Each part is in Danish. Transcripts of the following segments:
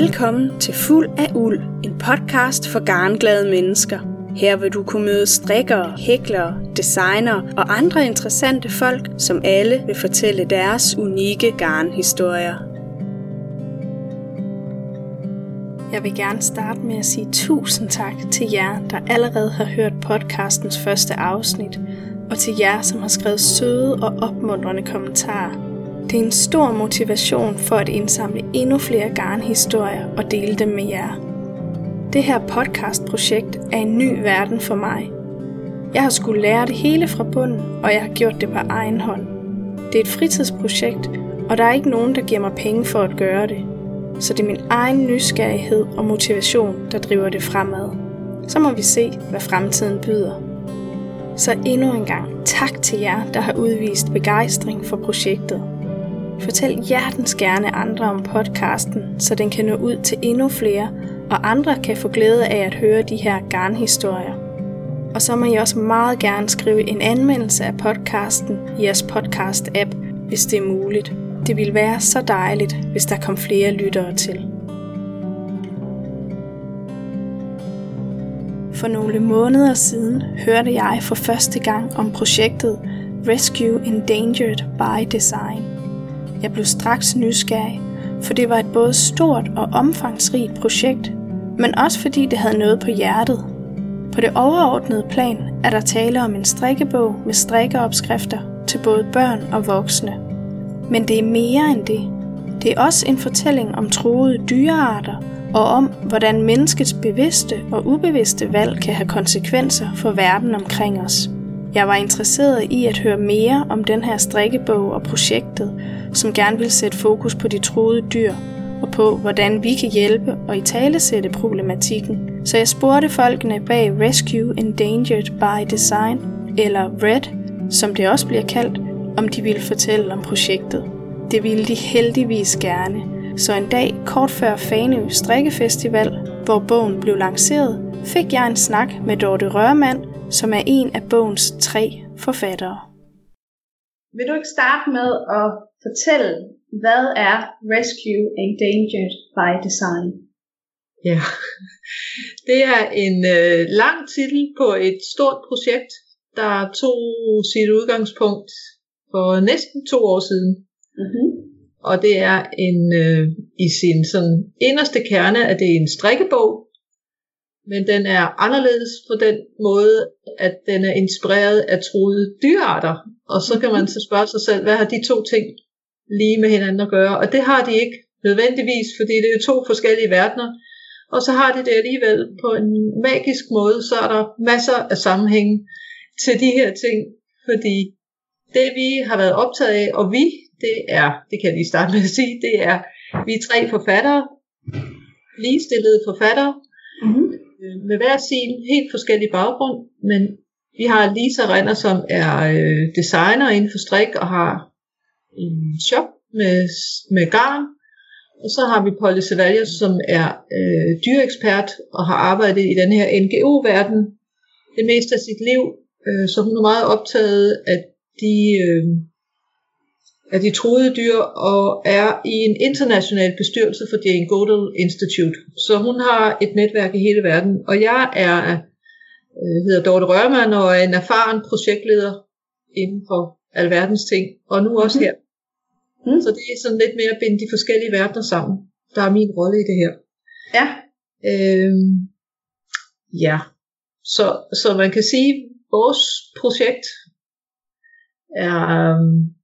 Velkommen til Fuld af Uld, en podcast for garnglade mennesker. Her vil du kunne møde strikkere, hæklere, designere og andre interessante folk, som alle vil fortælle deres unikke garnhistorier. Jeg vil gerne starte med at sige tusind tak til jer, der allerede har hørt podcastens første afsnit, og til jer, som har skrevet søde og opmuntrende kommentarer. Det er en stor motivation for at indsamle endnu flere garnhistorier og dele dem med jer. Det her podcastprojekt er en ny verden for mig. Jeg har skulle lære det hele fra bunden, og jeg har gjort det på egen hånd. Det er et fritidsprojekt, og der er ikke nogen, der giver mig penge for at gøre det. Så det er min egen nysgerrighed og motivation, der driver det fremad. Så må vi se, hvad fremtiden byder. Så endnu en gang tak til jer, der har udvist begejstring for projektet. Fortæl hjertens gerne andre om podcasten, så den kan nå ud til endnu flere, og andre kan få glæde af at høre de her garnhistorier. Og så må I også meget gerne skrive en anmeldelse af podcasten i jeres podcast-app, hvis det er muligt. Det ville være så dejligt, hvis der kom flere lyttere til. For nogle måneder siden hørte jeg for første gang om projektet Rescue Endangered by Design. Jeg blev straks nysgerrig, for det var et både stort og omfangsrigt projekt, men også fordi det havde noget på hjertet. På det overordnede plan er der tale om en strikkebog med strikkeopskrifter til både børn og voksne. Men det er mere end det. Det er også en fortælling om troede dyrearter og om, hvordan menneskets bevidste og ubevidste valg kan have konsekvenser for verden omkring os. Jeg var interesseret i at høre mere om den her strikkebog og projektet, som gerne vil sætte fokus på de troede dyr og på, hvordan vi kan hjælpe og i tale sætte problematikken. Så jeg spurgte folkene bag Rescue Endangered by Design, eller RED, som det også bliver kaldt, om de ville fortælle om projektet. Det ville de heldigvis gerne, så en dag kort før Fanø Strikkefestival, hvor bogen blev lanceret, fik jeg en snak med Dorte Rørmand, som er en af bogens tre forfattere. Vil du ikke starte med at fortælle, hvad er Rescue Endangered by Design? Ja, det er en øh, lang titel på et stort projekt, der tog sit udgangspunkt for næsten to år siden. Mm-hmm. Og det er en øh, i sin sådan inderste kerne, at det er en strikkebog, men den er anderledes på den måde, at den er inspireret af troede dyrearter. Og så kan man så spørge sig selv, hvad har de to ting lige med hinanden at gøre? Og det har de ikke nødvendigvis, fordi det er jo to forskellige verdener. Og så har de det alligevel på en magisk måde, så er der masser af sammenhæng til de her ting, fordi det vi har været optaget af, og vi, det er, det kan jeg lige starte med at sige, det er, vi er tre forfattere, ligestillede forfattere. Øh, med hver sin helt forskellig baggrund, men vi har Lisa Renner, som er øh, designer inden for strik og har en shop med, med garn. Og så har vi Polly Sevalius, som er øh, dyreekspert og har arbejdet i den her NGO-verden det meste af sit liv. Øh, så hun er meget optaget af de, øh, af de troede dyr og er i en international bestyrelse for Jane Goodall Institute. Så hun har et netværk i hele verden. Og jeg er øh, hedder Dorte Rørmann og er en erfaren projektleder inden for alverdens ting, og nu også her. Mm. Så det er sådan lidt mere at binde de forskellige verdener sammen. Der er min rolle i det her. Ja. Øhm, ja. Så, så man kan sige, at vores projekt er, øhm,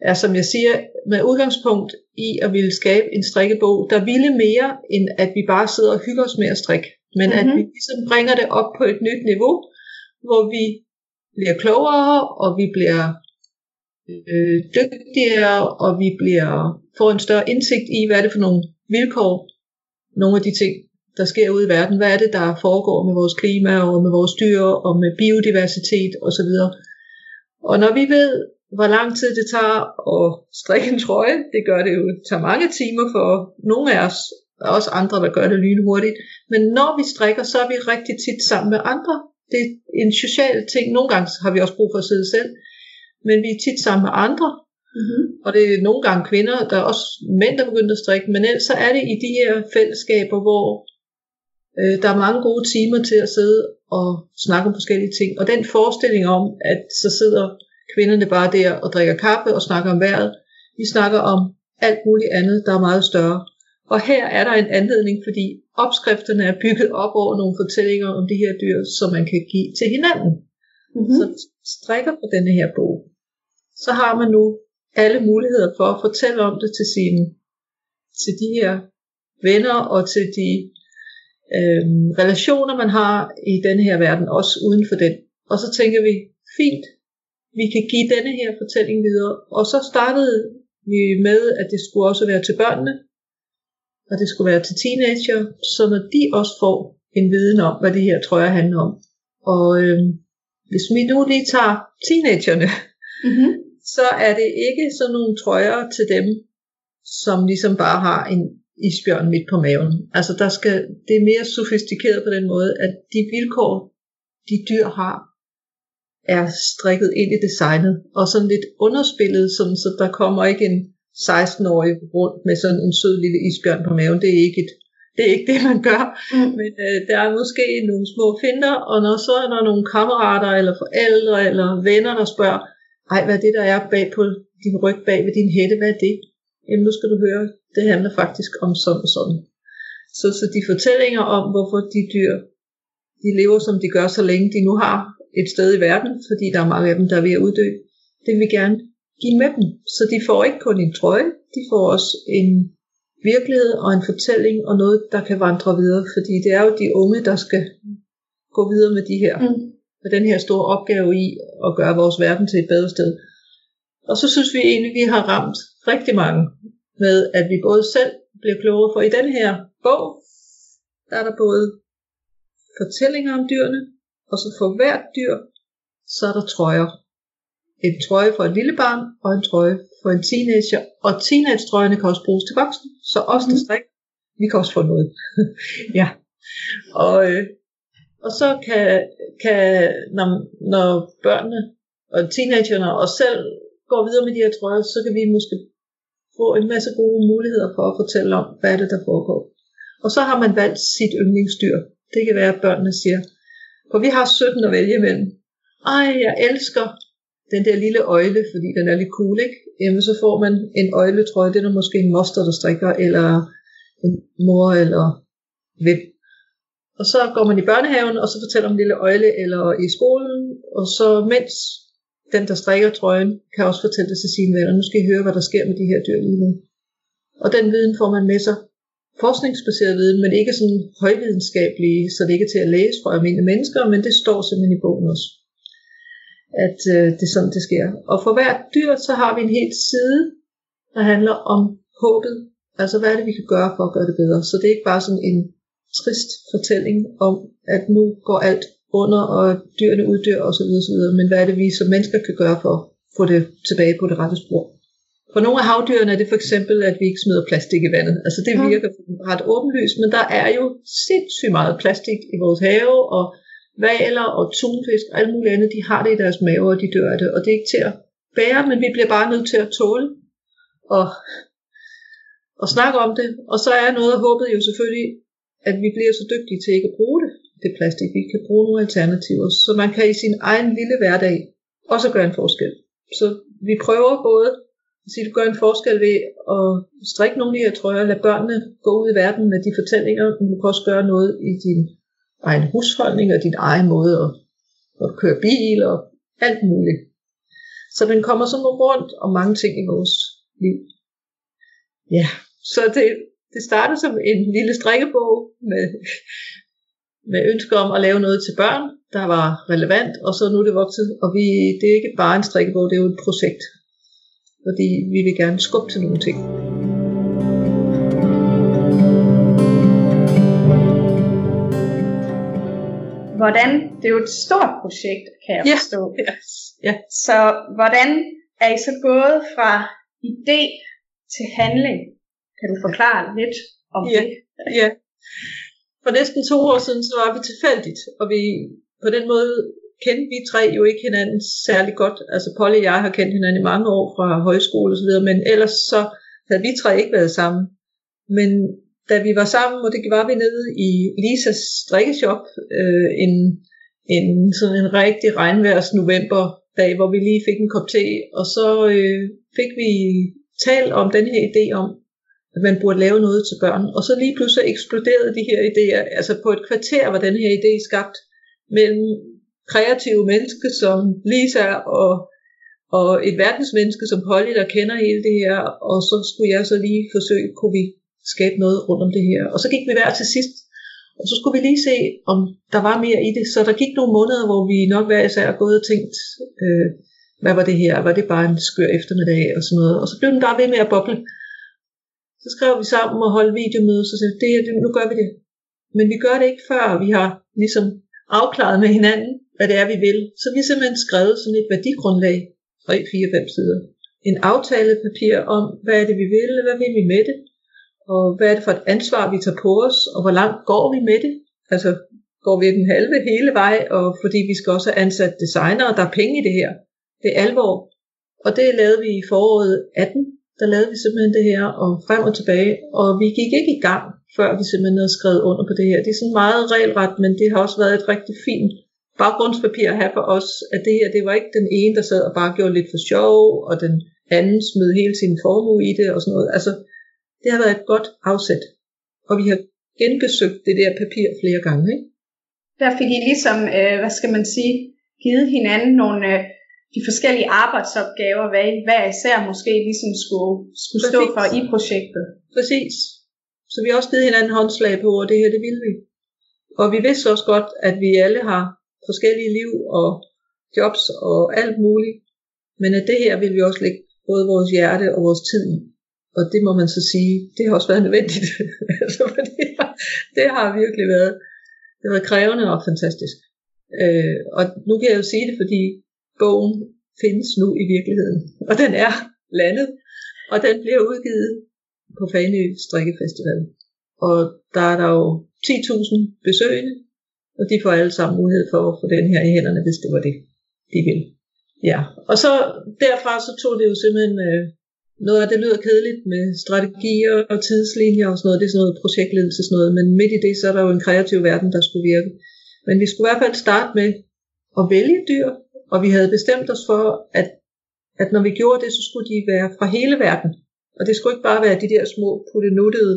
er, som jeg siger, med udgangspunkt i at ville skabe en strikkebog, der ville mere, end at vi bare sidder og hygger os med at strikke men mm-hmm. at vi ligesom bringer det op på et nyt niveau, hvor vi bliver klogere, og vi bliver øh, dygtigere, og vi bliver får en større indsigt i, hvad er det for nogle vilkår, nogle af de ting, der sker ude i verden. Hvad er det, der foregår med vores klima, og med vores dyr, og med biodiversitet osv. Og når vi ved, hvor lang tid det tager at strikke en trøje, det gør det jo, det tager mange timer for nogle af os, er også andre, der gør det lynhurtigt. Men når vi strikker, så er vi rigtig tit sammen med andre. Det er en social ting. Nogle gange har vi også brug for at sidde selv. Men vi er tit sammen med andre. Mm-hmm. Og det er nogle gange kvinder, der er også mænd, der begynder at strikke, men ellers så er det i de her fællesskaber, hvor øh, der er mange gode timer til at sidde og snakke om forskellige ting. Og den forestilling om, at så sidder kvinderne bare der og drikker kaffe og snakker om vejret, vi snakker om alt muligt andet, der er meget større. Og her er der en anledning, fordi opskrifterne er bygget op over nogle fortællinger om de her dyr, som man kan give til hinanden. Mm-hmm. Så strikker på denne her bog, så har man nu alle muligheder for at fortælle om det til sine til de her venner og til de øh, relationer, man har i denne her verden, også uden for den. Og så tænker vi, fint, vi kan give denne her fortælling videre. Og så startede vi med, at det skulle også være til børnene, og det skulle være til teenager, så når de også får en viden om, hvad det her trøjer handler om. Og øh, hvis vi nu lige tager teenagerne, mm-hmm. så er det ikke sådan nogle trøjer til dem, som ligesom bare har en isbjørn midt på maven. Altså der skal, det er mere sofistikeret på den måde, at de vilkår, de dyr har, er strikket ind i designet, og sådan lidt underspillet, sådan, så der kommer ikke en 16-årig rundt med sådan en sød lille isbjørn på maven. Det er ikke, et, det, er ikke det, man gør. Mm. Men øh, der er måske nogle små finder, og når så er der nogle kammerater, eller forældre, eller venner, der spørger, ej, hvad er det, der er bag på din ryg, bag ved din hætte, hvad er det? Jamen, nu skal du høre, det handler faktisk om sådan og sådan. Så, så de fortællinger om, hvorfor de dyr, de lever som de gør, så længe de nu har et sted i verden, fordi der er mange af dem, der er ved at uddø, det vil vi gerne give med dem. Så de får ikke kun en trøje, de får også en virkelighed og en fortælling og noget, der kan vandre videre, fordi det er jo de unge, der skal gå videre med de her, mm. med den her store opgave i at gøre vores verden til et bedre sted. Og så synes vi egentlig, at vi har ramt rigtig mange med, at vi både selv bliver klogere, for i den her bog, der er der både fortællinger om dyrene, og så for hvert dyr, så er der trøjer. En trøje for et lille barn, og en trøje for en teenager. Og teenage-trøjerne kan også bruges til voksne, så os, der mhm. strikker, vi kan også få noget. ja. Og, øh, og så kan, kan når, når børnene og teenagerne og selv går videre med de her trøjer, så kan vi måske få en masse gode muligheder for at fortælle om, hvad er det, der foregår. Og så har man valgt sit yndlingsdyr. Det kan være, at børnene siger, for vi har 17 at vælge imellem. Ej, jeg elsker den der lille øjle, fordi den er lidt cool, ikke? Jamen, så får man en øjletrøje, det er måske en moster, der strikker, eller en mor, eller hvem. Og så går man i børnehaven, og så fortæller om lille øjle, eller i skolen, og så mens den, der strikker trøjen, kan også fortælle det til sine venner. Nu skal I høre, hvad der sker med de her dyr lige nu. Og den viden får man med sig forskningsbaseret viden, men ikke sådan højvidenskabelig, så det ikke er til at læse for almindelige mennesker, men det står simpelthen i bogen også, at øh, det er sådan, det sker. Og for hvert dyr, så har vi en helt side, der handler om håbet, altså hvad er det, vi kan gøre for at gøre det bedre. Så det er ikke bare sådan en trist fortælling om, at nu går alt under, og dyrene uddør osv., osv., men hvad er det, vi som mennesker kan gøre for at få det tilbage på det rette spor. For nogle af havdyrene er det for eksempel, at vi ikke smider plastik i vandet. Altså det virker ret åbenlyst, men der er jo sindssygt meget plastik i vores have, og valer og tunfisk og alt muligt andet, de har det i deres mave, og de dør af det. Og det er ikke til at bære, men vi bliver bare nødt til at tåle og, og snakke om det. Og så er noget af håbet jo selvfølgelig, at vi bliver så dygtige til ikke at bruge det, det plastik. Vi kan bruge nogle alternativer, så man kan i sin egen lille hverdag også gøre en forskel. Så vi prøver både så du gør en forskel ved at strikke nogle af de her trøjer, lade børnene gå ud i verden med de fortællinger, men du kan også gøre noget i din egen husholdning og din egen måde at, at køre bil og alt muligt. Så den kommer sådan rundt om mange ting i vores liv. Ja, så det, det startede som en lille strikkebog med, med ønsker om at lave noget til børn, der var relevant, og så nu er det vokset, og vi, det er ikke bare en strikkebog, det er jo et projekt, fordi vi vil gerne skubbe til nogle ting. Hvordan, det er jo et stort projekt, kan jeg ja. forstå. Yes. Ja. Så hvordan er I så gået fra idé til handling? Kan du forklare lidt om ja. det? Ja. For næsten to år siden, så var vi tilfældigt, og vi på den måde kendte vi tre jo ikke hinanden særlig godt. Altså Polly og jeg har kendt hinanden i mange år fra højskole osv., så videre, men ellers så havde vi tre ikke været sammen. Men da vi var sammen, og det var vi nede i Lisas strikkeshop, øh, en, en, sådan en rigtig regnværs novemberdag, hvor vi lige fik en kop te, og så øh, fik vi talt om den her idé om, at man burde lave noget til børn. Og så lige pludselig eksploderede de her idéer. Altså på et kvarter var den her idé skabt mellem kreative menneske som Lisa og, og et verdensmenneske som Polly, der kender hele det her. Og så skulle jeg så lige forsøge, kunne vi skabe noget rundt om det her. Og så gik vi hver til sidst. Og så skulle vi lige se, om der var mere i det. Så der gik nogle måneder, hvor vi nok hver især gået og tænkt, øh, hvad var det her? Var det bare en skør eftermiddag og sådan noget? Og så blev den bare ved med at boble. Så skrev vi sammen og holdt videomøde, så sagde det, det, nu gør vi det. Men vi gør det ikke før vi har ligesom afklaret med hinanden, hvad det er, vi vil. Så vi simpelthen skrevet sådan et værdigrundlag, 3, 4, 5 sider. En aftalepapir om, hvad er det, vi vil, hvad vil vi med det, og hvad er det for et ansvar, vi tager på os, og hvor langt går vi med det. Altså, går vi den halve hele vej, og fordi vi skal også have ansat designer, og der er penge i det her. Det er alvor. Og det lavede vi i foråret 18, der lavede vi simpelthen det her, og frem og tilbage, og vi gik ikke i gang, før vi simpelthen havde skrevet under på det her. Det er sådan meget regelret, men det har også været et rigtig fint baggrundspapir at have for os, at det her, det var ikke den ene, der sad og bare gjorde lidt for sjov, og den anden smed hele sin formue i det og sådan noget. Altså, det har været et godt afsæt. Og vi har genbesøgt det der papir flere gange. Ikke? Der fik I ligesom, øh, hvad skal man sige, givet hinanden nogle, øh, de forskellige arbejdsopgaver, hvad hver især måske ligesom skulle, skulle stå for i projektet. Præcis. Så vi har også givet hinanden håndslag på, at det her, det vil vi. Og vi vidste også godt, at vi alle har forskellige liv og jobs og alt muligt. Men at det her vil vi også lægge både vores hjerte og vores tid i. Og det må man så sige, det har også været nødvendigt. altså, det, har, det har virkelig været, det har været krævende og fantastisk. Øh, og nu kan jeg jo sige det, fordi bogen findes nu i virkeligheden. Og den er landet, og den bliver udgivet på Fanø Strikkefestival. Og der er der jo 10.000 besøgende, og de får alle sammen mulighed for at få den her i hænderne, hvis det var det, de ville. Ja, og så derfra så tog det jo simpelthen, øh, noget af det lyder kedeligt med strategier og tidslinjer og sådan noget, det er sådan noget projektledelse sådan noget, men midt i det, så er der jo en kreativ verden, der skulle virke. Men vi skulle i hvert fald starte med at vælge dyr, og vi havde bestemt os for, at, at når vi gjorde det, så skulle de være fra hele verden. Og det skulle ikke bare være de der små puttenuttede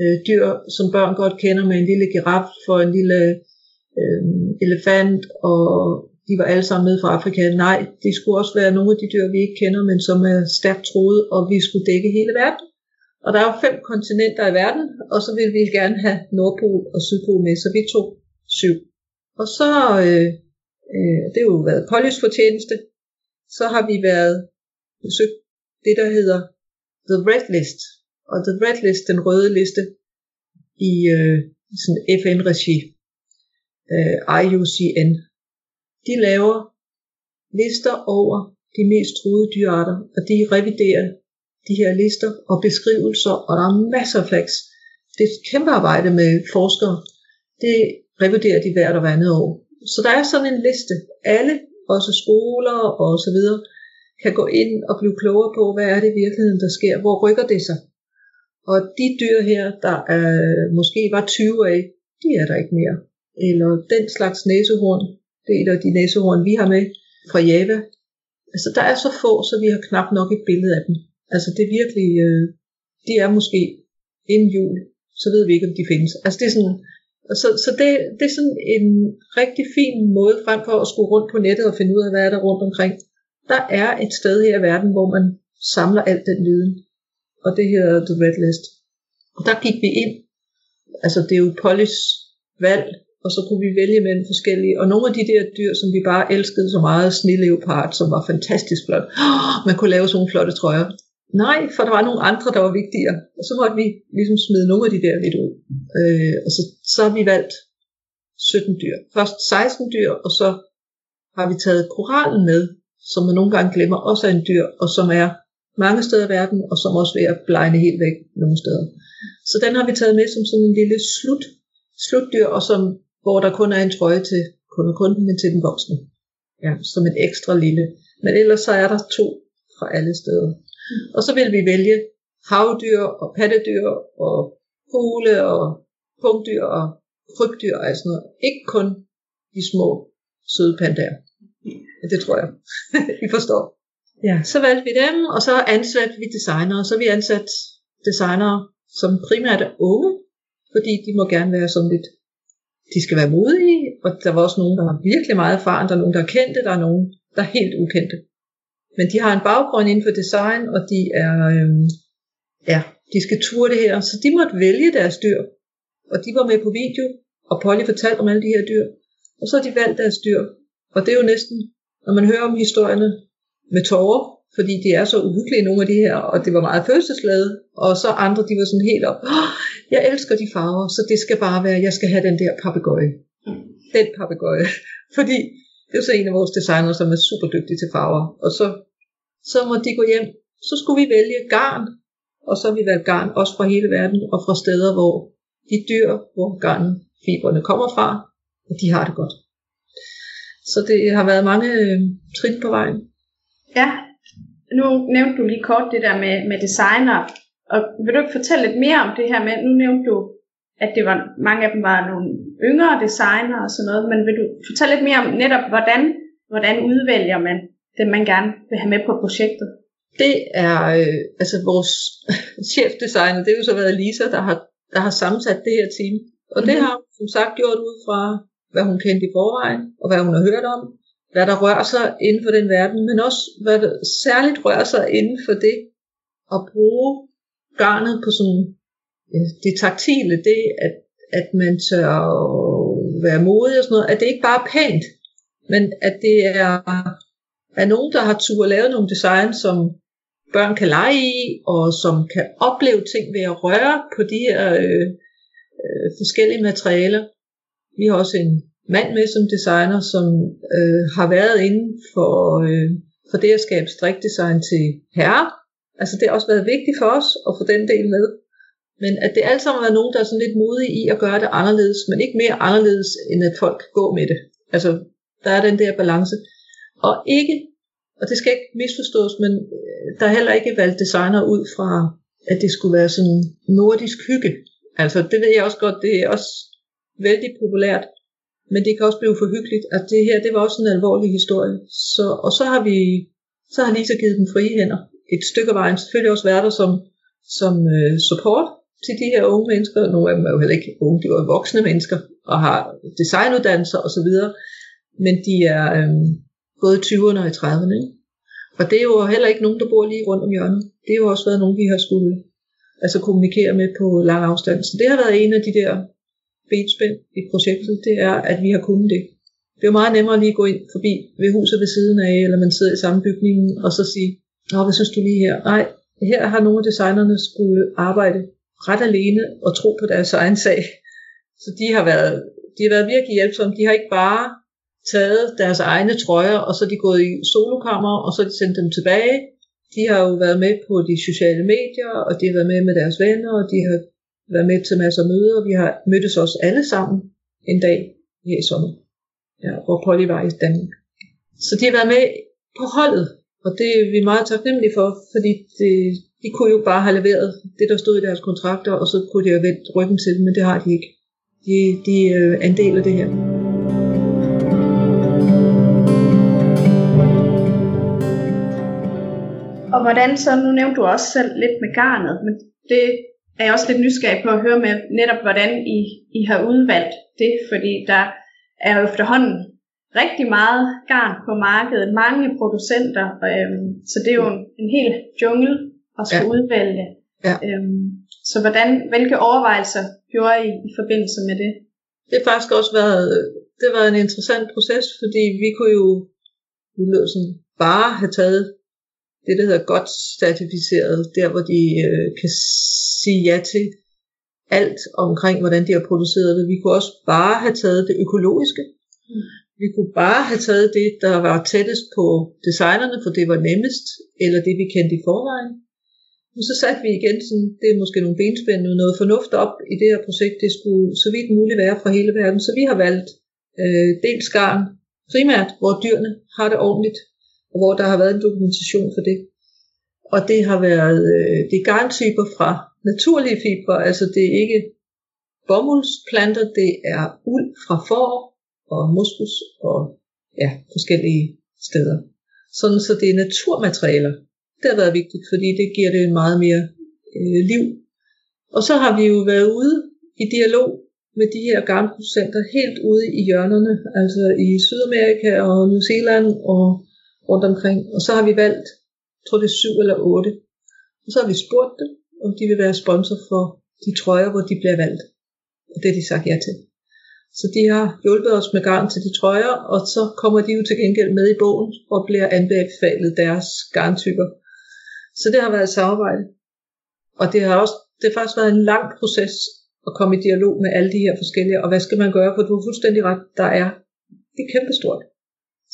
øh, dyr, som børn godt kender med en lille giraf for en lille øh, elefant, og de var alle sammen med fra Afrika. Nej, det skulle også være nogle af de dyr, vi ikke kender, men som er stærkt troet, og vi skulle dække hele verden. Og der er jo fem kontinenter i verden, og så ville vi gerne have Nordpol og Sydpol med, så vi tog syv. Og så, øh, øh, det har jo været Pollys fortjeneste, så har vi været besøgt det, der hedder The Red List. Og The Red List, den røde liste, i øh, sådan FN-regi, øh, IUCN. De laver lister over de mest truede dyrearter, og de reviderer de her lister og beskrivelser, og der er masser af facts. Det er et kæmpe arbejde med forskere. Det reviderer de hvert og andet år. Så der er sådan en liste. Alle, også skoler og så videre, kan gå ind og blive klogere på, hvad er det i virkeligheden, der sker, hvor rykker det sig. Og de dyr her, der er, måske var 20 af, de er der ikke mere. Eller den slags næsehorn, det er et af de næsehorn, vi har med fra Java. Altså der er så få, så vi har knap nok et billede af dem. Altså det er virkelig, øh, de er måske inden jul, så ved vi ikke, om de findes. Altså det er sådan, så, så det, det er sådan en rigtig fin måde frem for at skulle rundt på nettet og finde ud af, hvad er der rundt omkring. Der er et sted her i verden, hvor man samler alt den viden. Og det hedder The Red List. Og der gik vi ind. Altså det er jo Pollys valg, og så kunne vi vælge mellem forskellige. Og nogle af de der dyr, som vi bare elskede så meget, snilleopard, som var fantastisk flot. Oh, man kunne lave sådan nogle flotte trøjer. Nej, for der var nogle andre, der var vigtigere. Og så måtte vi ligesom smide nogle af de der lidt ud. Øh, og så, så har vi valgt 17 dyr. Først 16 dyr, og så har vi taget korallen med, som man nogle gange glemmer også er en dyr, og som er mange steder i verden, og som også er at blegne helt væk nogle steder. Så den har vi taget med som sådan en lille slut, slutdyr, og som, hvor der kun er en trøje til kun kunden, men til den voksne. Ja, som et ekstra lille. Men ellers så er der to fra alle steder. Og så vil vi vælge havdyr og pattedyr og fugle og punkdyr og krybdyr og sådan noget. Ikke kun de små søde pandaer. Det tror jeg, I forstår. Ja, så valgte vi dem, og så ansatte vi designere. Så vi ansat designere, som primært er unge, fordi de må gerne være sådan lidt, de skal være modige, og der var også nogen, der har virkelig meget erfaring, der er nogen, der er kendte, der er nogen, der er helt ukendte. Men de har en baggrund inden for design, og de er, øhm, ja, de skal ture det her, så de måtte vælge deres dyr, og de var med på video, og Polly fortalte om alle de her dyr, og så har de valgt deres dyr, og det er jo næsten, når man hører om historierne med tårer, fordi de er så uhyggelige, nogle af de her, og det var meget følelsesladet, og så andre, de var sådan helt op, oh, jeg elsker de farver, så det skal bare være, jeg skal have den der papegøje. Den papegøje. Fordi det er så en af vores designer, som er super dygtig til farver. Og så, så må de gå hjem. Så skulle vi vælge garn, og så har vi valgt garn også fra hele verden, og fra steder, hvor de dyr, hvor garnfibrene kommer fra, og de har det godt. Så det har været mange øh, trin på vejen. Ja, nu nævnte du lige kort det der med, med designer, og vil du ikke fortælle lidt mere om det her med, nu nævnte du, at det var, mange af dem var nogle yngre designer og sådan noget, men vil du fortælle lidt mere om netop, hvordan, hvordan udvælger man dem, man gerne vil have med på projektet? Det er, øh, altså vores chefdesigner, det er jo så været Lisa, der har, der har sammensat det her team. Og det mhm. har hun som sagt gjort ud fra, hvad hun kendte i forvejen, og hvad hun har hørt om, hvad der rører sig inden for den verden, men også hvad der særligt rører sig inden for det at bruge garnet på sådan det taktile, det at, at man tør være modig og sådan noget, at det ikke bare er pænt, men at det er, er nogen, der har tur lave nogle design, som børn kan lege i, og som kan opleve ting ved at røre på de her øh, øh, forskellige materialer. Vi har også en mand med som designer, som øh, har været inden for, øh, for det at skabe strikdesign til herrer. Altså det har også været vigtigt for os at få den del med. Men at det alt sammen været nogen, der er sådan lidt modige i at gøre det anderledes, men ikke mere anderledes, end at folk gå med det. Altså, der er den der balance. Og ikke, og det skal ikke misforstås, men øh, der er heller ikke valgt designer ud fra, at det skulle være sådan nordisk hygge. Altså, det ved jeg også godt, det er også vældig populært men det kan også blive for hyggeligt. At det her, det var også en alvorlig historie. Så, og så har vi, så har Lisa givet dem frie hænder. Et stykke af vejen selvfølgelig også været der som, som uh, support til de her unge mennesker. Nogle af dem er jo heller ikke unge, de er voksne mennesker og har designuddannelser osv. Men de er øh, um, både 20'erne og i 30'erne. Ikke? Og det er jo heller ikke nogen, der bor lige rundt om hjørnet. Det har jo også været nogen, vi har skulle altså kommunikere med på lang afstand. Så det har været en af de der benspænd i projektet, det er, at vi har kunnet det. Det er jo meget nemmere lige at gå ind forbi ved huset ved siden af, eller man sidder i samme bygning, og så sige, Nå, hvad synes du lige her? Nej, her har nogle af designerne skulle arbejde ret alene og tro på deres egen sag. Så de har været, de har været virkelig hjælpsomme. De har ikke bare taget deres egne trøjer, og så er de gået i solokammer, og så er de sendt dem tilbage. De har jo været med på de sociale medier, og de har været med med deres venner, og de har været med til masser af møder. Vi har mødtes os alle sammen en dag her i sommer, ja, hvor Polly var i Danmark. Så de har været med på holdet, og det er vi meget taknemmelige for, fordi det, de kunne jo bare have leveret det, der stod i deres kontrakter, og så kunne de have vendt ryggen til men det har de ikke. De, de øh, er en del af det her. Og hvordan så, nu nævnte du også selv lidt med garnet, men det er jeg også lidt nysgerrig på at høre med netop, hvordan I, I har udvalgt det, fordi der er jo efterhånden rigtig meget garn på markedet, mange producenter, øhm, så det er jo en, en hel jungle at skulle ja. udvælge. Ja. Øhm, så hvordan, hvilke overvejelser gjorde I i forbindelse med det? Det har faktisk også været, det var en interessant proces, fordi vi kunne jo sådan, bare have taget det, der hedder godt certificeret, der hvor de øh, kan sige ja til alt omkring, hvordan de har produceret det. Vi kunne også bare have taget det økologiske. Mm. Vi kunne bare have taget det, der var tættest på designerne, for det var nemmest, eller det, vi kendte i forvejen. Og så satte vi igen sådan, det er måske nogle benspænd, noget fornuft op i det her projekt. Det skulle så vidt muligt være fra hele verden. Så vi har valgt øh, dels garn, primært hvor dyrene har det ordentligt, hvor der har været en dokumentation for det. Og det har været øh, det er garntyper fra naturlige fibre, altså det er ikke bomuldsplanter, det er uld fra får og moskus og ja, forskellige steder. Sådan så det er naturmaterialer. Det har været vigtigt, fordi det giver det meget mere øh, liv. Og så har vi jo været ude i dialog med de her garnproducenter helt ude i hjørnerne, altså i Sydamerika og New Zealand og rundt omkring. Og så har vi valgt, jeg tror det er syv eller otte. Og så har vi spurgt dem, om de vil være sponsor for de trøjer, hvor de bliver valgt. Og det har de sagt ja til. Så de har hjulpet os med garn til de trøjer, og så kommer de jo til gengæld med i bogen og bliver anbefalet deres garntyper. Så det har været et samarbejde. Og det har også det har faktisk været en lang proces at komme i dialog med alle de her forskellige, og hvad skal man gøre, for du har fuldstændig ret, der er, det er kæmpestort.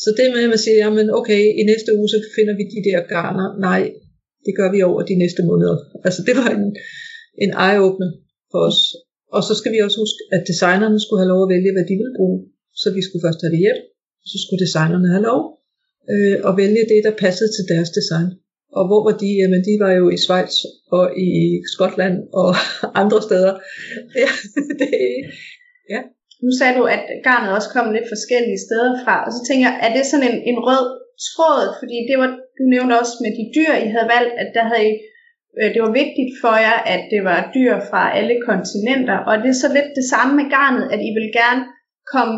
Så det med, at man siger, jamen okay, i næste uge, så finder vi de der garner, nej, det gør vi over de næste måneder. Altså det var en, en eye-opener for os. Og så skal vi også huske, at designerne skulle have lov at vælge, hvad de ville bruge. Så vi skulle først have det hjem, så skulle designerne have lov øh, at vælge det, der passede til deres design. Og hvor var de? Jamen, de var jo i Schweiz og i Skotland og andre steder. Ja, det, ja. Nu sagde du, at garnet også kom lidt forskellige steder fra, og så tænker jeg, er det sådan en, en rød tråd? Fordi det var, du nævnte også med de dyr, I havde valgt, at der havde I, øh, det var vigtigt for jer, at det var dyr fra alle kontinenter, og det er så lidt det samme med garnet, at I vil gerne komme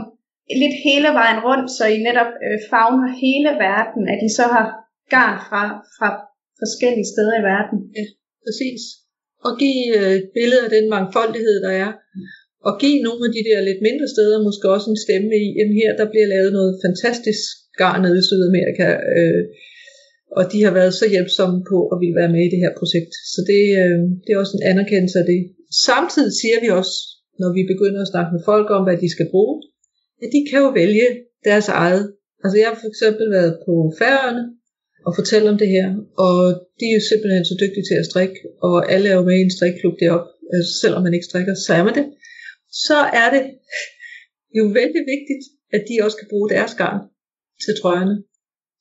lidt hele vejen rundt, så I netop øh, fagner hele verden, at I så har garn fra, fra forskellige steder i verden. Ja, præcis. Og give øh, et billede af den mangfoldighed, der er. Og give nogle af de der lidt mindre steder måske også en stemme i, at her der bliver lavet noget fantastisk garn nede i Sydamerika. Øh, og de har været så hjælpsomme på at ville være med i det her projekt. Så det, øh, det er også en anerkendelse af det. Samtidig siger vi også, når vi begynder at snakke med folk om, hvad de skal bruge, at de kan jo vælge deres eget. Altså jeg har for eksempel været på Færøerne, og fortælle om det her. Og de er jo simpelthen så dygtige til at strikke, og alle er jo med i en strikklub deroppe. Altså, selvom man ikke strikker, så er man det. Så er det jo vældig vigtigt, at de også kan bruge deres garn til trøjerne.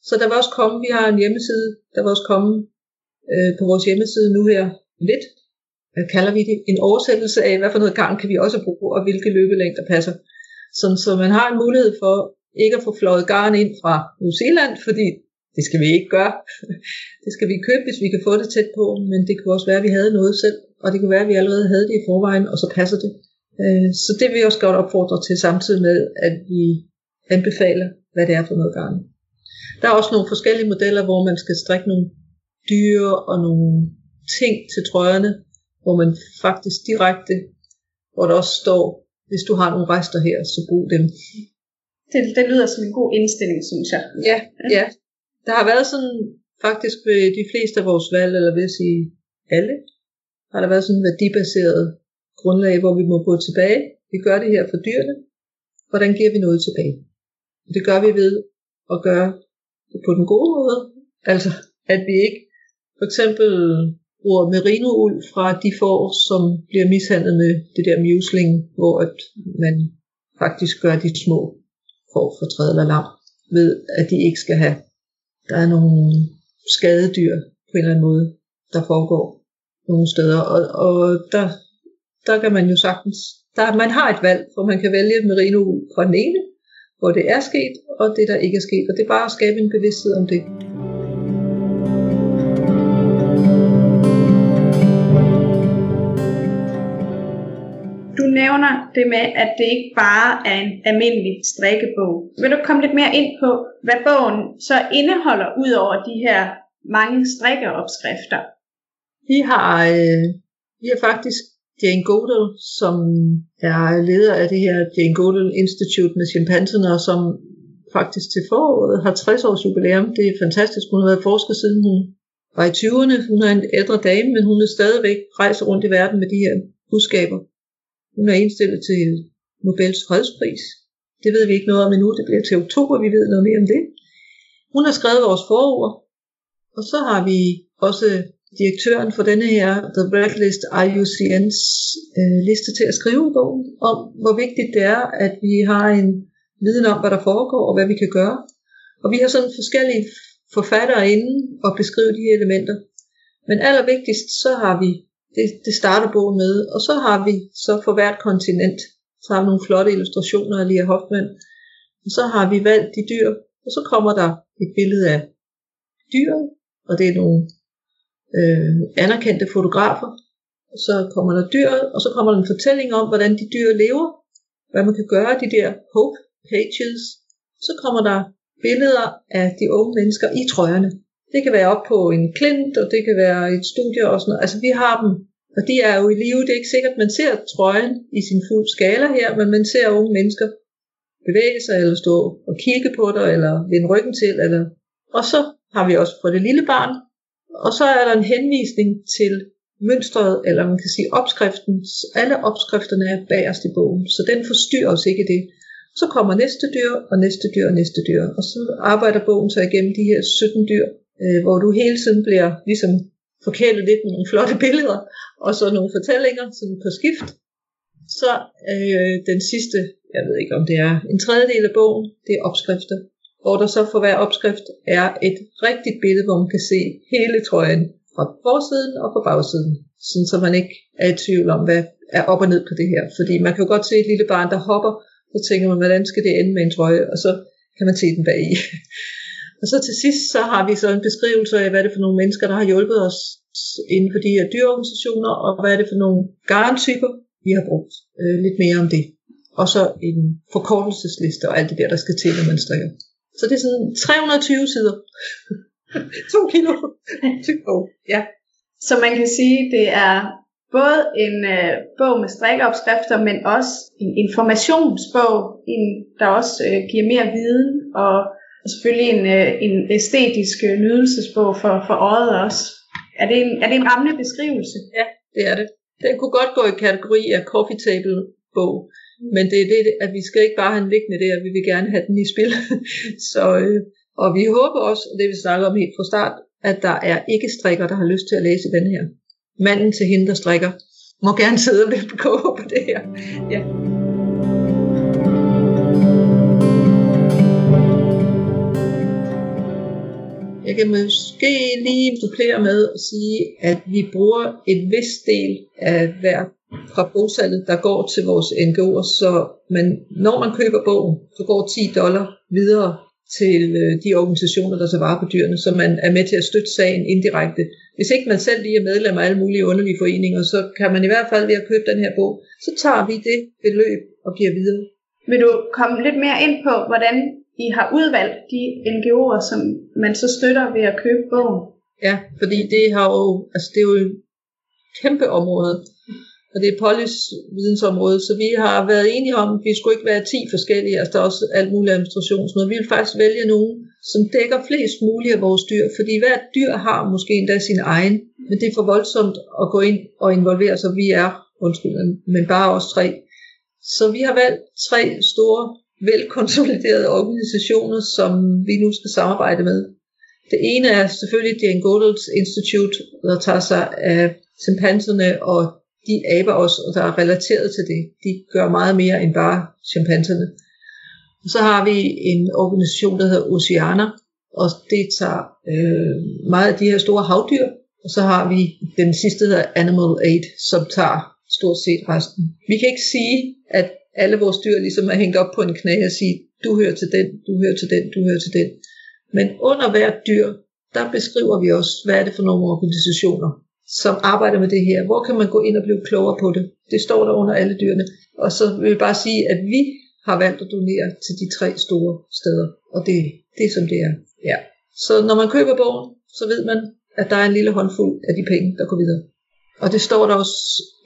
Så der vil også komme, vi har en hjemmeside, der vil også komme øh, på vores hjemmeside nu her lidt, hvad kalder vi det, en oversættelse af, hvad for noget garn kan vi også bruge, og hvilke løbelængder passer. Sådan, så man har en mulighed for ikke at få fløjet garn ind fra New Zealand, fordi det skal vi ikke gøre. Det skal vi købe, hvis vi kan få det tæt på, men det kunne også være, at vi havde noget selv, og det kunne være, at vi allerede havde det i forvejen, og så passer det. Øh, så det vil jeg også godt opfordre til, samtidig med, at vi anbefaler, hvad det er for noget garn. Der er også nogle forskellige modeller, hvor man skal strikke nogle dyre og nogle ting til trøjerne, hvor man faktisk direkte, hvor der også står, hvis du har nogle rester her, så brug dem. Det, det lyder som en god indstilling, synes jeg. Ja, ja. Der har været sådan, faktisk ved de fleste af vores valg, eller vil sige alle, har der været sådan en værdibaseret grundlag, hvor vi må gå tilbage. Vi gør det her for dyrene. Hvordan giver vi noget tilbage? Det gør vi ved at gøre det på den gode måde. Altså, at vi ikke for eksempel bruger merinould fra de får, som bliver mishandlet med det der musling, hvor at man faktisk gør de små får for træde eller lam, ved at de ikke skal have der er nogle skadedyr på en eller anden måde, der foregår nogle steder, og, og der, der kan man jo sagtens, der, man har et valg, hvor man kan vælge merino fra den ene, hvor det er sket, og det der ikke er sket, og det er bare at skabe en bevidsthed om det. Du nævner det med, at det ikke bare er en almindelig strikkebog. Vil du komme lidt mere ind på, hvad bogen så indeholder, ud over de her mange strikkeopskrifter? Vi har, øh, vi har faktisk Jane Goodall, som er leder af det her Jane Goodall Institute med chimpanserne, og som faktisk til foråret har 60 års jubilæum. Det er fantastisk. Hun har været forsker siden hun var i 20'erne. Hun er en ældre dame, men hun er stadigvæk rejser rundt i verden med de her budskaber. Hun er indstillet til Nobels fredspris. Det ved vi ikke noget om endnu. Det bliver til oktober, vi ved noget mere om det. Hun har skrevet vores forord. Og så har vi også direktøren for denne her, The Red List IUCN's øh, liste til at skrive en bog om, hvor vigtigt det er, at vi har en viden om, hvad der foregår og hvad vi kan gøre. Og vi har sådan forskellige forfattere inde og beskrive de her elementer. Men allervigtigst, så har vi, det, det starter bogen med, og så har vi så for hvert kontinent, så har vi nogle flotte illustrationer af Lia Hoffmann, og så har vi valgt de dyr, og så kommer der et billede af dyret, og det er nogle øh, anerkendte fotografer, så kommer der dyret, og så kommer der en fortælling om, hvordan de dyr lever, hvad man kan gøre, de der hope pages, så kommer der billeder af de unge mennesker i trøjerne. Det kan være op på en klint, og det kan være et studie og sådan noget. Altså vi har dem, og de er jo i live. Det er ikke sikkert, at man ser trøjen i sin fuld skala her, men man ser unge mennesker bevæge sig, eller stå og kigge på dig, eller vende ryggen til. Eller... Og så har vi også fra det lille barn, og så er der en henvisning til mønstret, eller man kan sige opskriften. Alle opskrifterne er bagerst i bogen, så den forstyrrer os ikke det. Så kommer næste dyr, og næste dyr, og næste dyr. Og så arbejder bogen sig igennem de her 17 dyr, øh, hvor du hele tiden bliver ligesom forkælet lidt med nogle flotte billeder, og så nogle fortællinger sådan på skift. Så øh, den sidste, jeg ved ikke om det er en tredjedel af bogen, det er opskrifter. Hvor der så for hver opskrift er et rigtigt billede, hvor man kan se hele trøjen fra forsiden og fra bagsiden. Sådan så man ikke er i tvivl om, hvad er op og ned på det her. Fordi man kan jo godt se et lille barn, der hopper, så tænker man, hvordan skal det ende med en trøje, og så kan man se den bag i. og så til sidst, så har vi så en beskrivelse af, hvad det er for nogle mennesker, der har hjulpet os inden for de her dyreorganisationer, og hvad er det for nogle garntyper, vi har brugt. Øh, lidt mere om det. Og så en forkortelsesliste og alt det der, der skal til, når man strikker. Så det er sådan 320 sider. 2 kilo. ja. Så man kan sige, det er både en øh, bog med strikkeopskrifter, men også en informationsbog, en, der også øh, giver mere viden, og, og selvfølgelig en, øh, en æstetisk øh, nydelsesbog for, for øjet også. Er det, en, er det en rammende beskrivelse? Ja, det er det. Den kunne godt gå i kategori af coffee table bog, men det er det, at vi skal ikke bare have den liggende der, vi vil gerne have den i spil. Så, øh, og vi håber også, og det vi snakker om helt fra start, at der er ikke strikker, der har lyst til at læse den her manden til hende, der strikker, må gerne sidde og vippe på det her. Ja. Jeg kan måske lige supplere med at sige, at vi bruger en vis del af hver fra bogsalget, der går til vores NGO'er, så man, når man køber bogen, så går 10 dollar videre til øh, de organisationer, der så varer på dyrene, så man er med til at støtte sagen indirekte. Hvis ikke man selv lige er medlem af alle mulige underlige foreninger, så kan man i hvert fald ved at købe den her bog, så tager vi det beløb og giver videre. Vil du komme lidt mere ind på, hvordan I har udvalgt de NGO'er, som man så støtter ved at købe bogen? Ja, fordi det har jo, altså det er jo et kæmpe område og det er Pollys vidensområde, så vi har været enige om, at vi skulle ikke være 10 forskellige, altså der er også alt muligt administration, vi vil faktisk vælge nogen, som dækker flest muligt af vores dyr, fordi hvert dyr har måske endda sin egen, men det er for voldsomt at gå ind og involvere sig, vi er, undskyld, men bare os tre. Så vi har valgt tre store, velkonsoliderede organisationer, som vi nu skal samarbejde med. Det ene er selvfølgelig Jane Goodall's Institute, der tager sig af chimpanserne og de aber også, der er relateret til det, de gør meget mere end bare chimpanserne. Og så har vi en organisation, der hedder Oceaner, og det tager øh, meget af de her store havdyr. Og så har vi den sidste, der hedder Animal Aid, som tager stort set resten. Vi kan ikke sige, at alle vores dyr ligesom er hængt op på en knæ og sige, du hører til den, du hører til den, du hører til den. Men under hvert dyr, der beskriver vi også, hvad er det for nogle organisationer, som arbejder med det her. Hvor kan man gå ind og blive klogere på det? Det står der under alle dyrene. Og så vil jeg bare sige, at vi har valgt at donere til de tre store steder. Og det, det er som det er. Ja. Så når man køber bogen, så ved man, at der er en lille håndfuld af de penge, der går videre. Og det står der også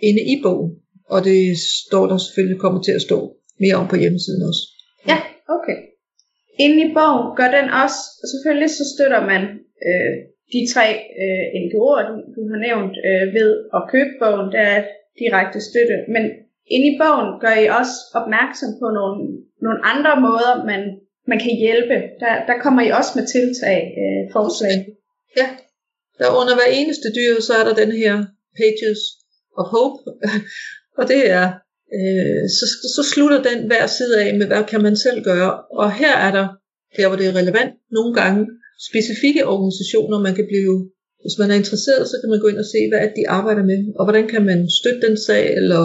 inde i bogen. Og det står der selvfølgelig kommer til at stå mere om på hjemmesiden også. Ja, okay. Inde i bogen gør den også, selvfølgelig så støtter man øh, de tre øh, NGO'er, du, du har nævnt, øh, ved at købe bogen, der er direkte støtte. Men inde i bogen gør I også opmærksom på nogle, nogle andre måder, man, man kan hjælpe. Der, der kommer I også med tiltag, øh, forslag. Ja, der under hver eneste dyr, så er der den her Pages of Hope. og det er øh, så, så slutter den hver side af med, hvad kan man selv gøre. Og her er der, der hvor det er relevant, nogle gange specifikke organisationer, man kan blive, hvis man er interesseret, så kan man gå ind og se, hvad de arbejder med, og hvordan kan man støtte den sag, eller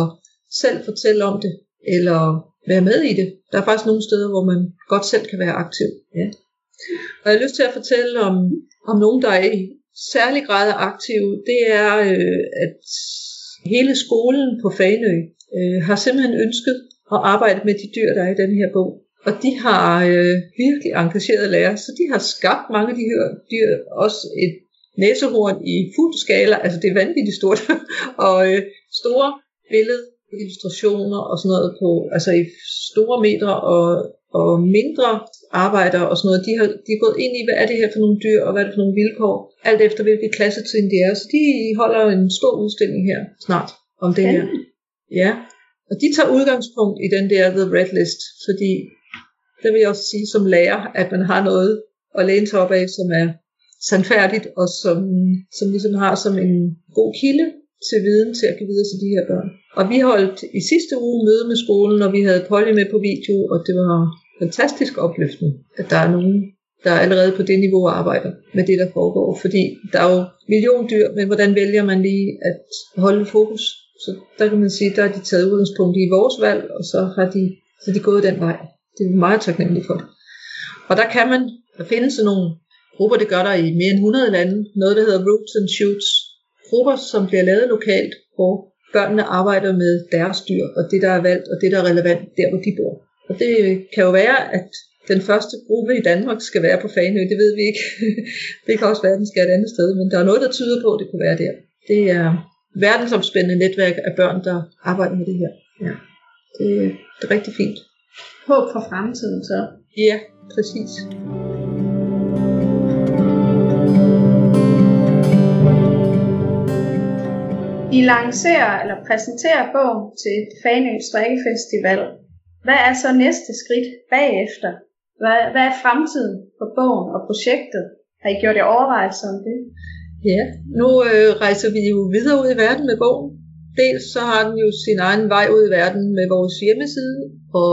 selv fortælle om det, eller være med i det. Der er faktisk nogle steder, hvor man godt selv kan være aktiv. Ja. Og jeg har lyst til at fortælle om, om nogen, der er i særlig grad er aktive. Det er, øh, at hele skolen på Fanø øh, har simpelthen ønsket at arbejde med de dyr, der er i den her bog. Og de har øh, virkelig engageret lærere, så de har skabt mange af de her dyr, også et næsehorn i fuld skala, altså det er vanvittigt stort, og øh, store billede illustrationer og sådan noget på, altså i store meter og, og mindre arbejdere og sådan noget, de har, de er gået ind i, hvad er det her for nogle dyr, og hvad er det for nogle vilkår, alt efter hvilket klassetrin de er. Så de holder en stor udstilling her snart om det her. Ja, og de tager udgangspunkt i den der The Red List, fordi det vil jeg også sige som lærer, at man har noget at læne sig op af, som er sandfærdigt, og som, som ligesom har som en god kilde til viden til at give videre til de her børn. Og vi holdt i sidste uge møde med skolen, og vi havde Polly med på video, og det var fantastisk opløftende, at der er nogen, der allerede på det niveau arbejder med det, der foregår. Fordi der er jo million dyr, men hvordan vælger man lige at holde fokus? Så der kan man sige, der er de taget udgangspunkt i vores valg, og så har de, så de gået den vej. Det er meget taknemmeligt for. Og der kan man, der findes sådan nogle grupper, det gør der i mere end 100 lande, noget der hedder Roots and Shoots, grupper, som bliver lavet lokalt, hvor børnene arbejder med deres dyr, og det, der er valgt, og det, der er relevant der, hvor de bor. Og det kan jo være, at den første gruppe i Danmark skal være på Fanø, det ved vi ikke. det kan også være, at den skal et andet sted, men der er noget, der tyder på, at det kunne være der. Det er verdensomspændende netværk af børn, der arbejder med det her. Ja. Det, det er rigtig fint. Håb for fremtiden så. Ja, præcis. I lancerer eller præsenterer bogen til Fanø Strikkefestival. Hvad er så næste skridt bagefter? Hvad, hvad er fremtiden for bogen og projektet? Har I gjort jer overvejelser om det? Ja, nu øh, rejser vi jo videre ud i verden med bogen. Dels så har den jo sin egen vej ud i verden med vores hjemmeside, og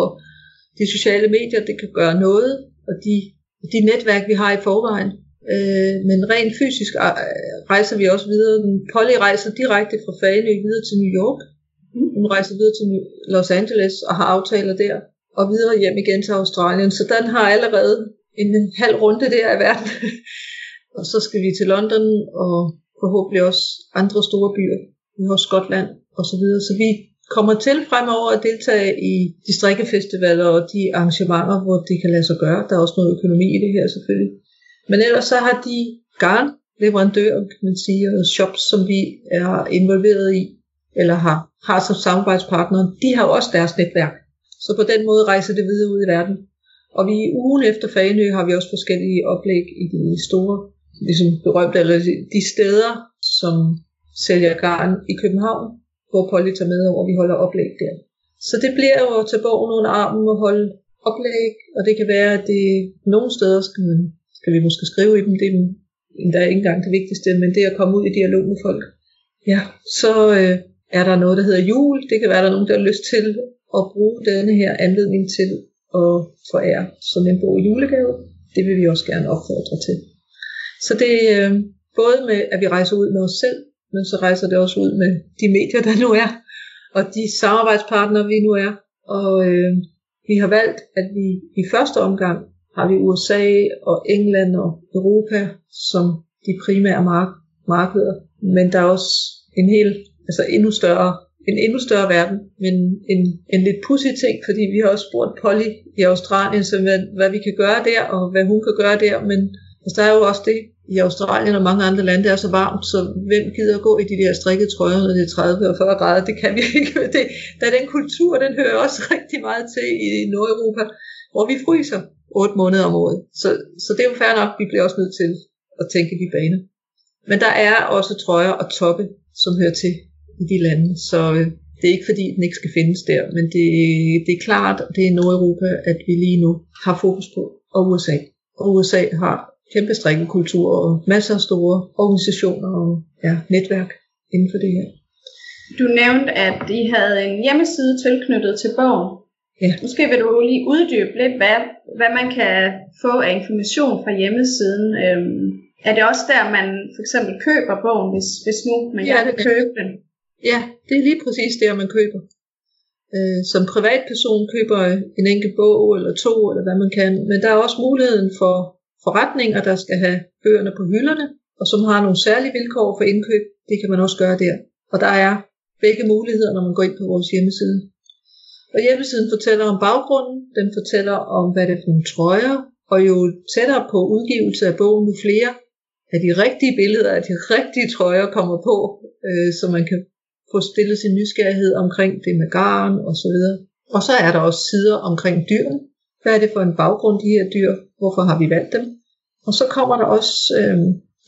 de sociale medier, det kan gøre noget, og de, de netværk, vi har i forvejen. Øh, men rent fysisk øh, rejser vi også videre. Polly rejser direkte fra Fanø videre til New York. Hun rejser videre til Los Angeles og har aftaler der. Og videre hjem igen til Australien. Så den har allerede en halv runde der i verden. og så skal vi til London og forhåbentlig også andre store byer. Vi har Skotland og så videre. Så vi kommer til fremover at deltage i de strikkefestivaler og de arrangementer, hvor det kan lade sig gøre. Der er også noget økonomi i det her selvfølgelig. Men ellers så har de garnleverandører, kan man sige, og shops, som vi er involveret i, eller har, har som samarbejdspartnere, de har også deres netværk. Så på den måde rejser det videre ud i verden. Og vi ugen efter Fagenø har vi også forskellige oplæg i de store, ligesom berømte, eller de steder, som sælger garn i København, hvor Polly tager med over, vi holder oplæg der. Så det bliver jo at tage bogen under armen og holde oplæg, og det kan være, at det nogle steder skal skal vi måske skrive i dem, det er endda ikke engang det vigtigste, men det at komme ud i dialog med folk. Ja, så øh, er der noget, der hedder jul. Det kan være, der er nogen, der har lyst til at bruge denne her anledning til at forære sådan en bog julegave. Det vil vi også gerne opfordre til. Så det er øh, både med, at vi rejser ud med os selv, men så rejser det også ud med de medier, der nu er, og de samarbejdspartnere, vi nu er. Og øh, vi har valgt, at vi i første omgang har vi USA og England og Europa som de primære mark- markeder. Men der er også en hel, altså endnu større, en endnu større verden, men en, en lidt pussy ting, fordi vi har også spurgt Polly i Australien, så hvad, hvad vi kan gøre der, og hvad hun kan gøre der, men altså, der er jo også det i Australien og mange andre lande, det er så varmt, så hvem gider at gå i de der strikkede trøjer, når det er 30 og 40 grader, det kan vi ikke. Det, der er den kultur, den hører også rigtig meget til i Nordeuropa, hvor vi fryser. 8 måneder om året. Så, så det er jo fair nok, vi bliver også nødt til at tænke de baner. Men der er også trøjer og toppe, som hører til i de lande, så øh, det er ikke fordi, den ikke skal findes der, men det, det er klart, det er Nordeuropa, at vi lige nu har fokus på, og USA. Og USA har kæmpe strikkekultur og masser af store organisationer og ja, netværk inden for det her. Du nævnte, at I havde en hjemmeside tilknyttet til bogen. Ja. Måske vil du lige uddybe lidt, hvad, hvad man kan få af information fra hjemmesiden. Øhm, er det også der, man for eksempel køber bogen, hvis, hvis nu man Ja, gerne vil det- købe den? Ja, det er lige præcis der, man køber. Øh, som privatperson køber en enkelt bog eller to, eller hvad man kan. Men der er også muligheden for forretninger, der skal have bøgerne på hylderne, og som har nogle særlige vilkår for indkøb. Det kan man også gøre der. Og der er begge muligheder, når man går ind på vores hjemmeside. Og hjemmesiden fortæller om baggrunden, den fortæller om, hvad det er for nogle trøjer, og jo tættere på udgivelse af bogen, jo flere af de rigtige billeder af de rigtige trøjer kommer på, øh, så man kan få stillet sin nysgerrighed omkring det med garn og så videre. Og så er der også sider omkring dyrene. Hvad er det for en baggrund, de her dyr? Hvorfor har vi valgt dem? Og så kommer der også øh,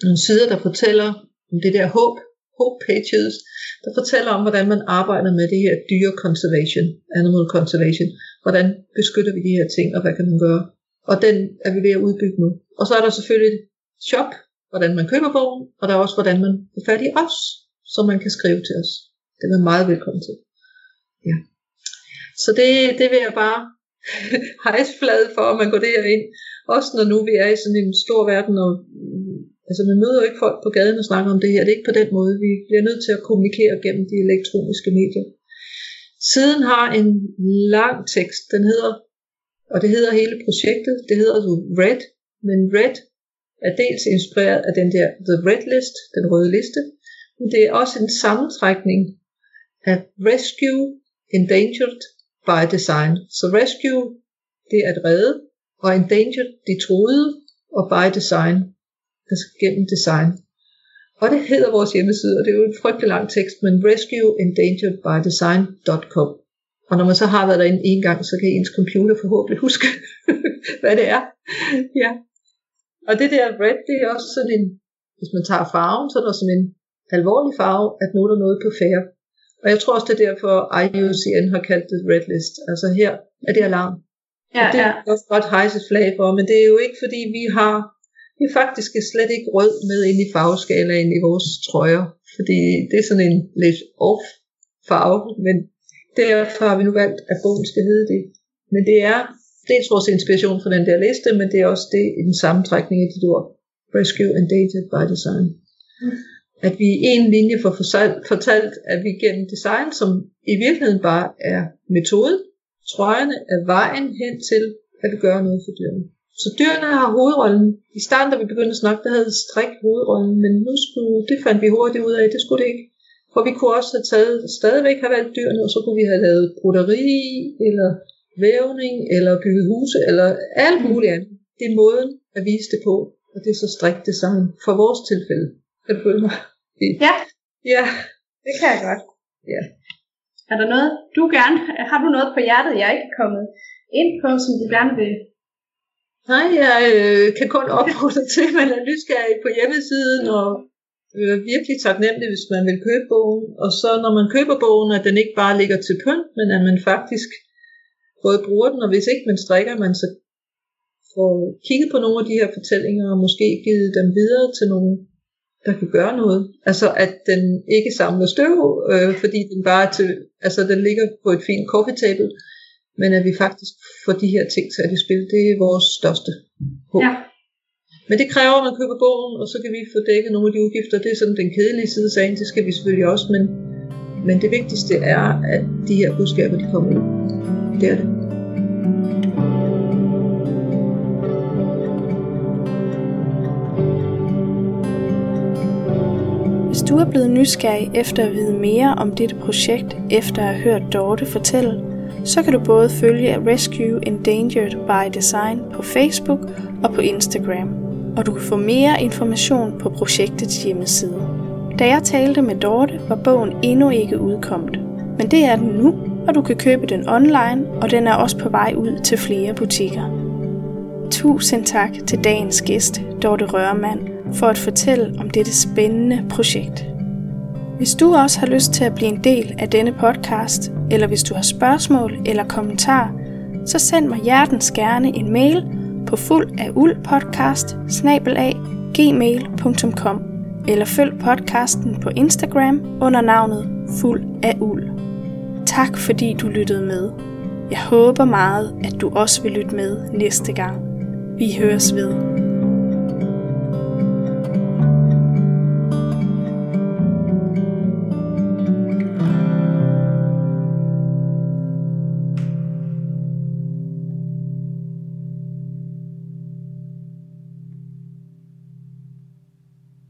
nogle sider, der fortæller om det der håb, hope pages, der fortæller om, hvordan man arbejder med det her dyre conservation, animal conservation. Hvordan beskytter vi de her ting, og hvad kan man gøre? Og den er vi ved at udbygge nu. Og så er der selvfølgelig shop, hvordan man køber bogen, og der er også, hvordan man får fat i os, så man kan skrive til os. Det er man meget velkommen til. Ja. Så det, det vil jeg bare hejsflade for, at man går derind. Også når nu vi er i sådan en stor verden, og mm, altså man møder jo ikke folk på gaden og snakker om det her. Det er ikke på den måde. Vi bliver nødt til at kommunikere gennem de elektroniske medier. Siden har en lang tekst, den hedder, og det hedder hele projektet, det hedder jo Red, men Red er dels inspireret af den der The Red List, den røde liste, men det er også en sammentrækning af Rescue Endangered by Design. Så Rescue, det er at redde, og Endangered, de troede, og by Design, altså gennem design. Og det hedder vores hjemmeside, og det er jo en frygtelig lang tekst, men rescueendangeredbydesign.com. Og når man så har været derinde en gang, så kan ens computer forhåbentlig huske, hvad det er. Ja. Og det der red, det er også sådan en, hvis man tager farven, så er der sådan en alvorlig farve, at nu er der noget på færre. Og jeg tror også, det er derfor IUCN har kaldt det red list. Altså her er det alarm. Ja, og det ja. er også godt hejse flag for, men det er jo ikke fordi vi har, vi faktisk er slet ikke rød med ind i farveskalaen i vores trøjer, fordi det er sådan en lidt off farve, men derfor har vi nu valgt, at bogen skal hedde det. Men det er dels vores inspiration for den der liste, men det er også det i den sammentrækning af dit ord. Rescue Endangered by Design. At vi i en linje får fortalt, at vi gennem design, som i virkeligheden bare er metoden, trøjerne er vejen hen til, at vi gør noget for dyrene. Så dyrene har hovedrollen. I starten, da vi begyndte at snakke, der havde strik hovedrollen, men nu skulle, det fandt vi hurtigt ud af, det skulle det ikke. For vi kunne også have taget, stadigvæk have valgt dyrene, og så kunne vi have lavet broderi, eller vævning, eller bygget huse, eller alt muligt andet. Det er måden at vise det på, og det er så strikt design for vores tilfælde. Jeg føler mig? Ja, Ja, det kan jeg godt. Ja. Er der noget, du gerne, har du noget på hjertet, jeg ikke er kommet ind på, som du gerne vil? Nej, jeg øh, kan kun opfordre til, at man er nysgerrig på hjemmesiden, og øh, virkelig taknemmelig, hvis man vil købe bogen. Og så når man køber bogen, at den ikke bare ligger til pynt, men at man faktisk både bruger den, og hvis ikke man strikker, man så får kigget på nogle af de her fortællinger, og måske givet dem videre til nogen, der kan gøre noget. Altså at den ikke samler støv, øh, fordi den bare til, altså den ligger på et fint coffee table, men at vi faktisk får de her ting sat i spil, det er vores største håb. Ja. Men det kræver, at man køber bogen, og så kan vi få dækket nogle af de udgifter. Det er sådan den kedelige side af sagen, det skal vi selvfølgelig også, men, men det vigtigste er, at de her budskaber, de kommer ud. Det er det. Hvis du er blevet nysgerrig efter at vide mere om dette projekt, efter at have hørt Dorte fortælle, så kan du både følge Rescue Endangered by Design på Facebook og på Instagram, og du kan få mere information på projektets hjemmeside. Da jeg talte med Dorte, var bogen endnu ikke udkommet, men det er den nu, og du kan købe den online, og den er også på vej ud til flere butikker. Tusind tak til dagens gæst, Dorte Rørmand, for at fortælle om dette spændende projekt. Hvis du også har lyst til at blive en del af denne podcast, eller hvis du har spørgsmål eller kommentarer, så send mig hjertens gerne en mail på fuld af uldpodcast gmail.com. eller følg podcasten på Instagram under navnet Fuld af Uld. Tak fordi du lyttede med. Jeg håber meget, at du også vil lytte med næste gang. Vi høres ved.